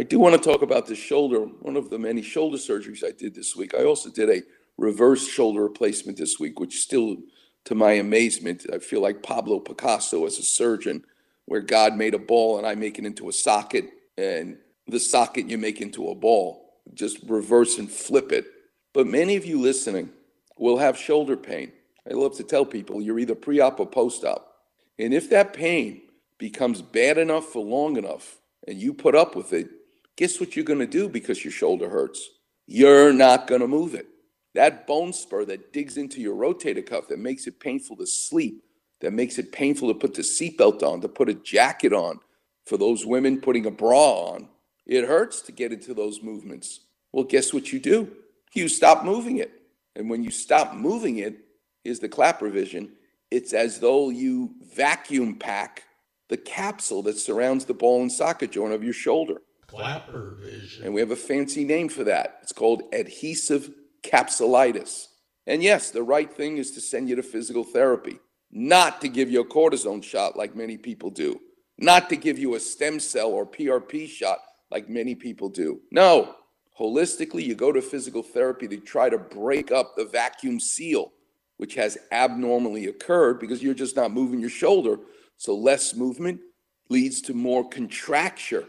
I do want to talk about the shoulder, one of the many shoulder surgeries I did this week. I also did a reverse shoulder replacement this week, which still, to my amazement, I feel like Pablo Picasso as a surgeon, where God made a ball and I make it into a socket, and the socket you make into a ball. Just reverse and flip it. But many of you listening will have shoulder pain. I love to tell people you're either pre op or post op. And if that pain becomes bad enough for long enough and you put up with it, guess what you're going to do because your shoulder hurts? You're not going to move it. That bone spur that digs into your rotator cuff that makes it painful to sleep, that makes it painful to put the seatbelt on, to put a jacket on, for those women putting a bra on, it hurts to get into those movements. Well, guess what you do? You stop moving it. And when you stop moving it, is the clap revision. It's as though you vacuum pack the capsule that surrounds the ball and socket joint of your shoulder. Clapper vision. And we have a fancy name for that. It's called adhesive capsulitis. And yes, the right thing is to send you to physical therapy, not to give you a cortisone shot like many people do, not to give you a stem cell or PRP shot like many people do. No, holistically, you go to physical therapy to try to break up the vacuum seal, which has abnormally occurred because you're just not moving your shoulder. So, less movement leads to more contracture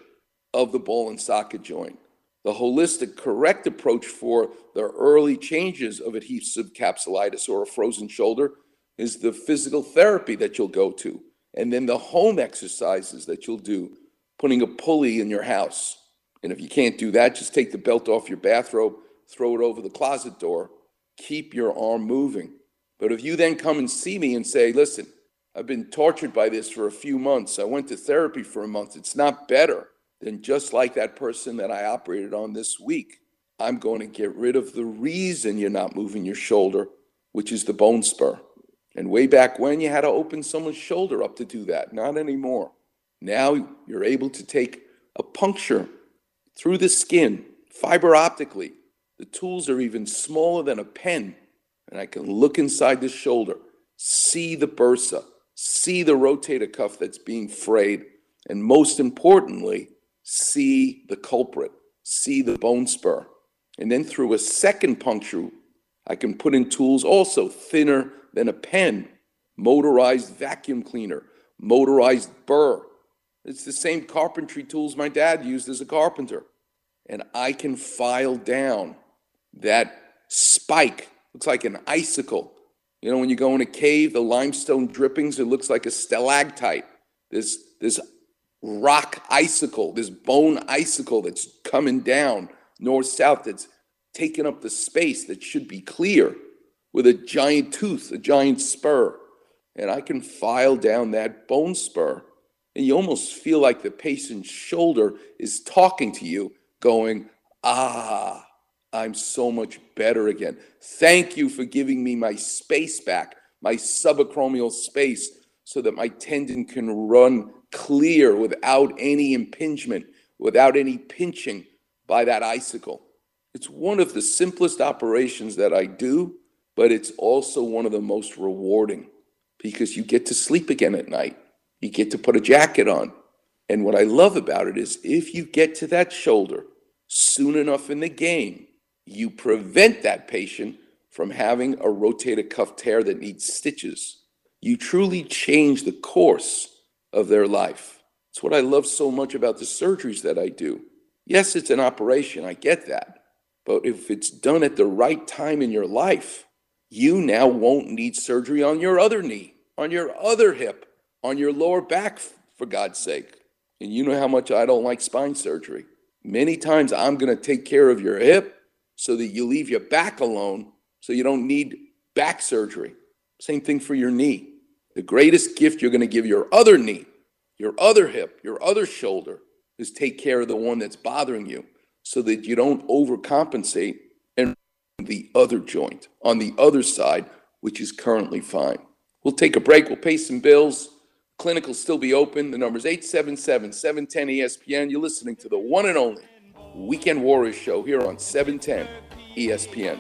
of the ball and socket joint. The holistic, correct approach for the early changes of adhesive capsulitis or a frozen shoulder is the physical therapy that you'll go to, and then the home exercises that you'll do, putting a pulley in your house. And if you can't do that, just take the belt off your bathrobe, throw it over the closet door, keep your arm moving. But if you then come and see me and say, listen, I've been tortured by this for a few months, I went to therapy for a month, it's not better then just like that person that I operated on this week, I'm going to get rid of the reason you're not moving your shoulder, which is the bone spur. And way back when, you had to open someone's shoulder up to do that. Not anymore. Now you're able to take a puncture through the skin, fiber optically. The tools are even smaller than a pen. And I can look inside the shoulder, see the bursa, see the rotator cuff that's being frayed, and most importantly, see the culprit, see the bone spur. And then through a second puncture, I can put in tools also thinner than a pen, motorized vacuum cleaner, motorized burr. It's the same carpentry tools my dad used as a carpenter. And I can file down that spike, looks like an icicle. You know, when you go in a cave, the limestone drippings, it looks like a stalactite. There's, there's rock icicle, this bone icicle that's coming down north south that's taking up the space that should be clear with a giant tooth, a giant spur. And I can file down that bone spur. And you almost feel like the patient's shoulder is talking to you, going, Ah, I'm so much better again. Thank you for giving me my space back, my subacromial space, so that my tendon can run clear without any impingement, without any pinching by that icicle. It's one of the simplest operations that I do, but it's also one of the most rewarding because you get to sleep again at night. You get to put a jacket on. And what I love about it is if you get to that shoulder soon enough in the game, you prevent that patient from having a rotator cuff tear that needs stitches. You truly change the course of their life. It's what I love so much about the surgeries that I do. Yes, it's an operation, I get that. But if it's done at the right time in your life, you now won't need surgery on your other knee, on your other hip, on your lower back, for God's sake. And you know how much I don't like spine surgery. Many times I'm going to take care of your hip so that you leave your back alone so you don't need back surgery. Same thing for your knee. The greatest gift you're going to give your other knee, your other hip, your other shoulder is take care of the one that's bothering you so that you don't overcompensate and the other joint on the other side, which is currently fine. We'll take a break. We'll pay some bills. Clinic will still be open. The number is 877 710 ESPN. You're listening to the one and only Weekend Warriors show here on 710 ESPN.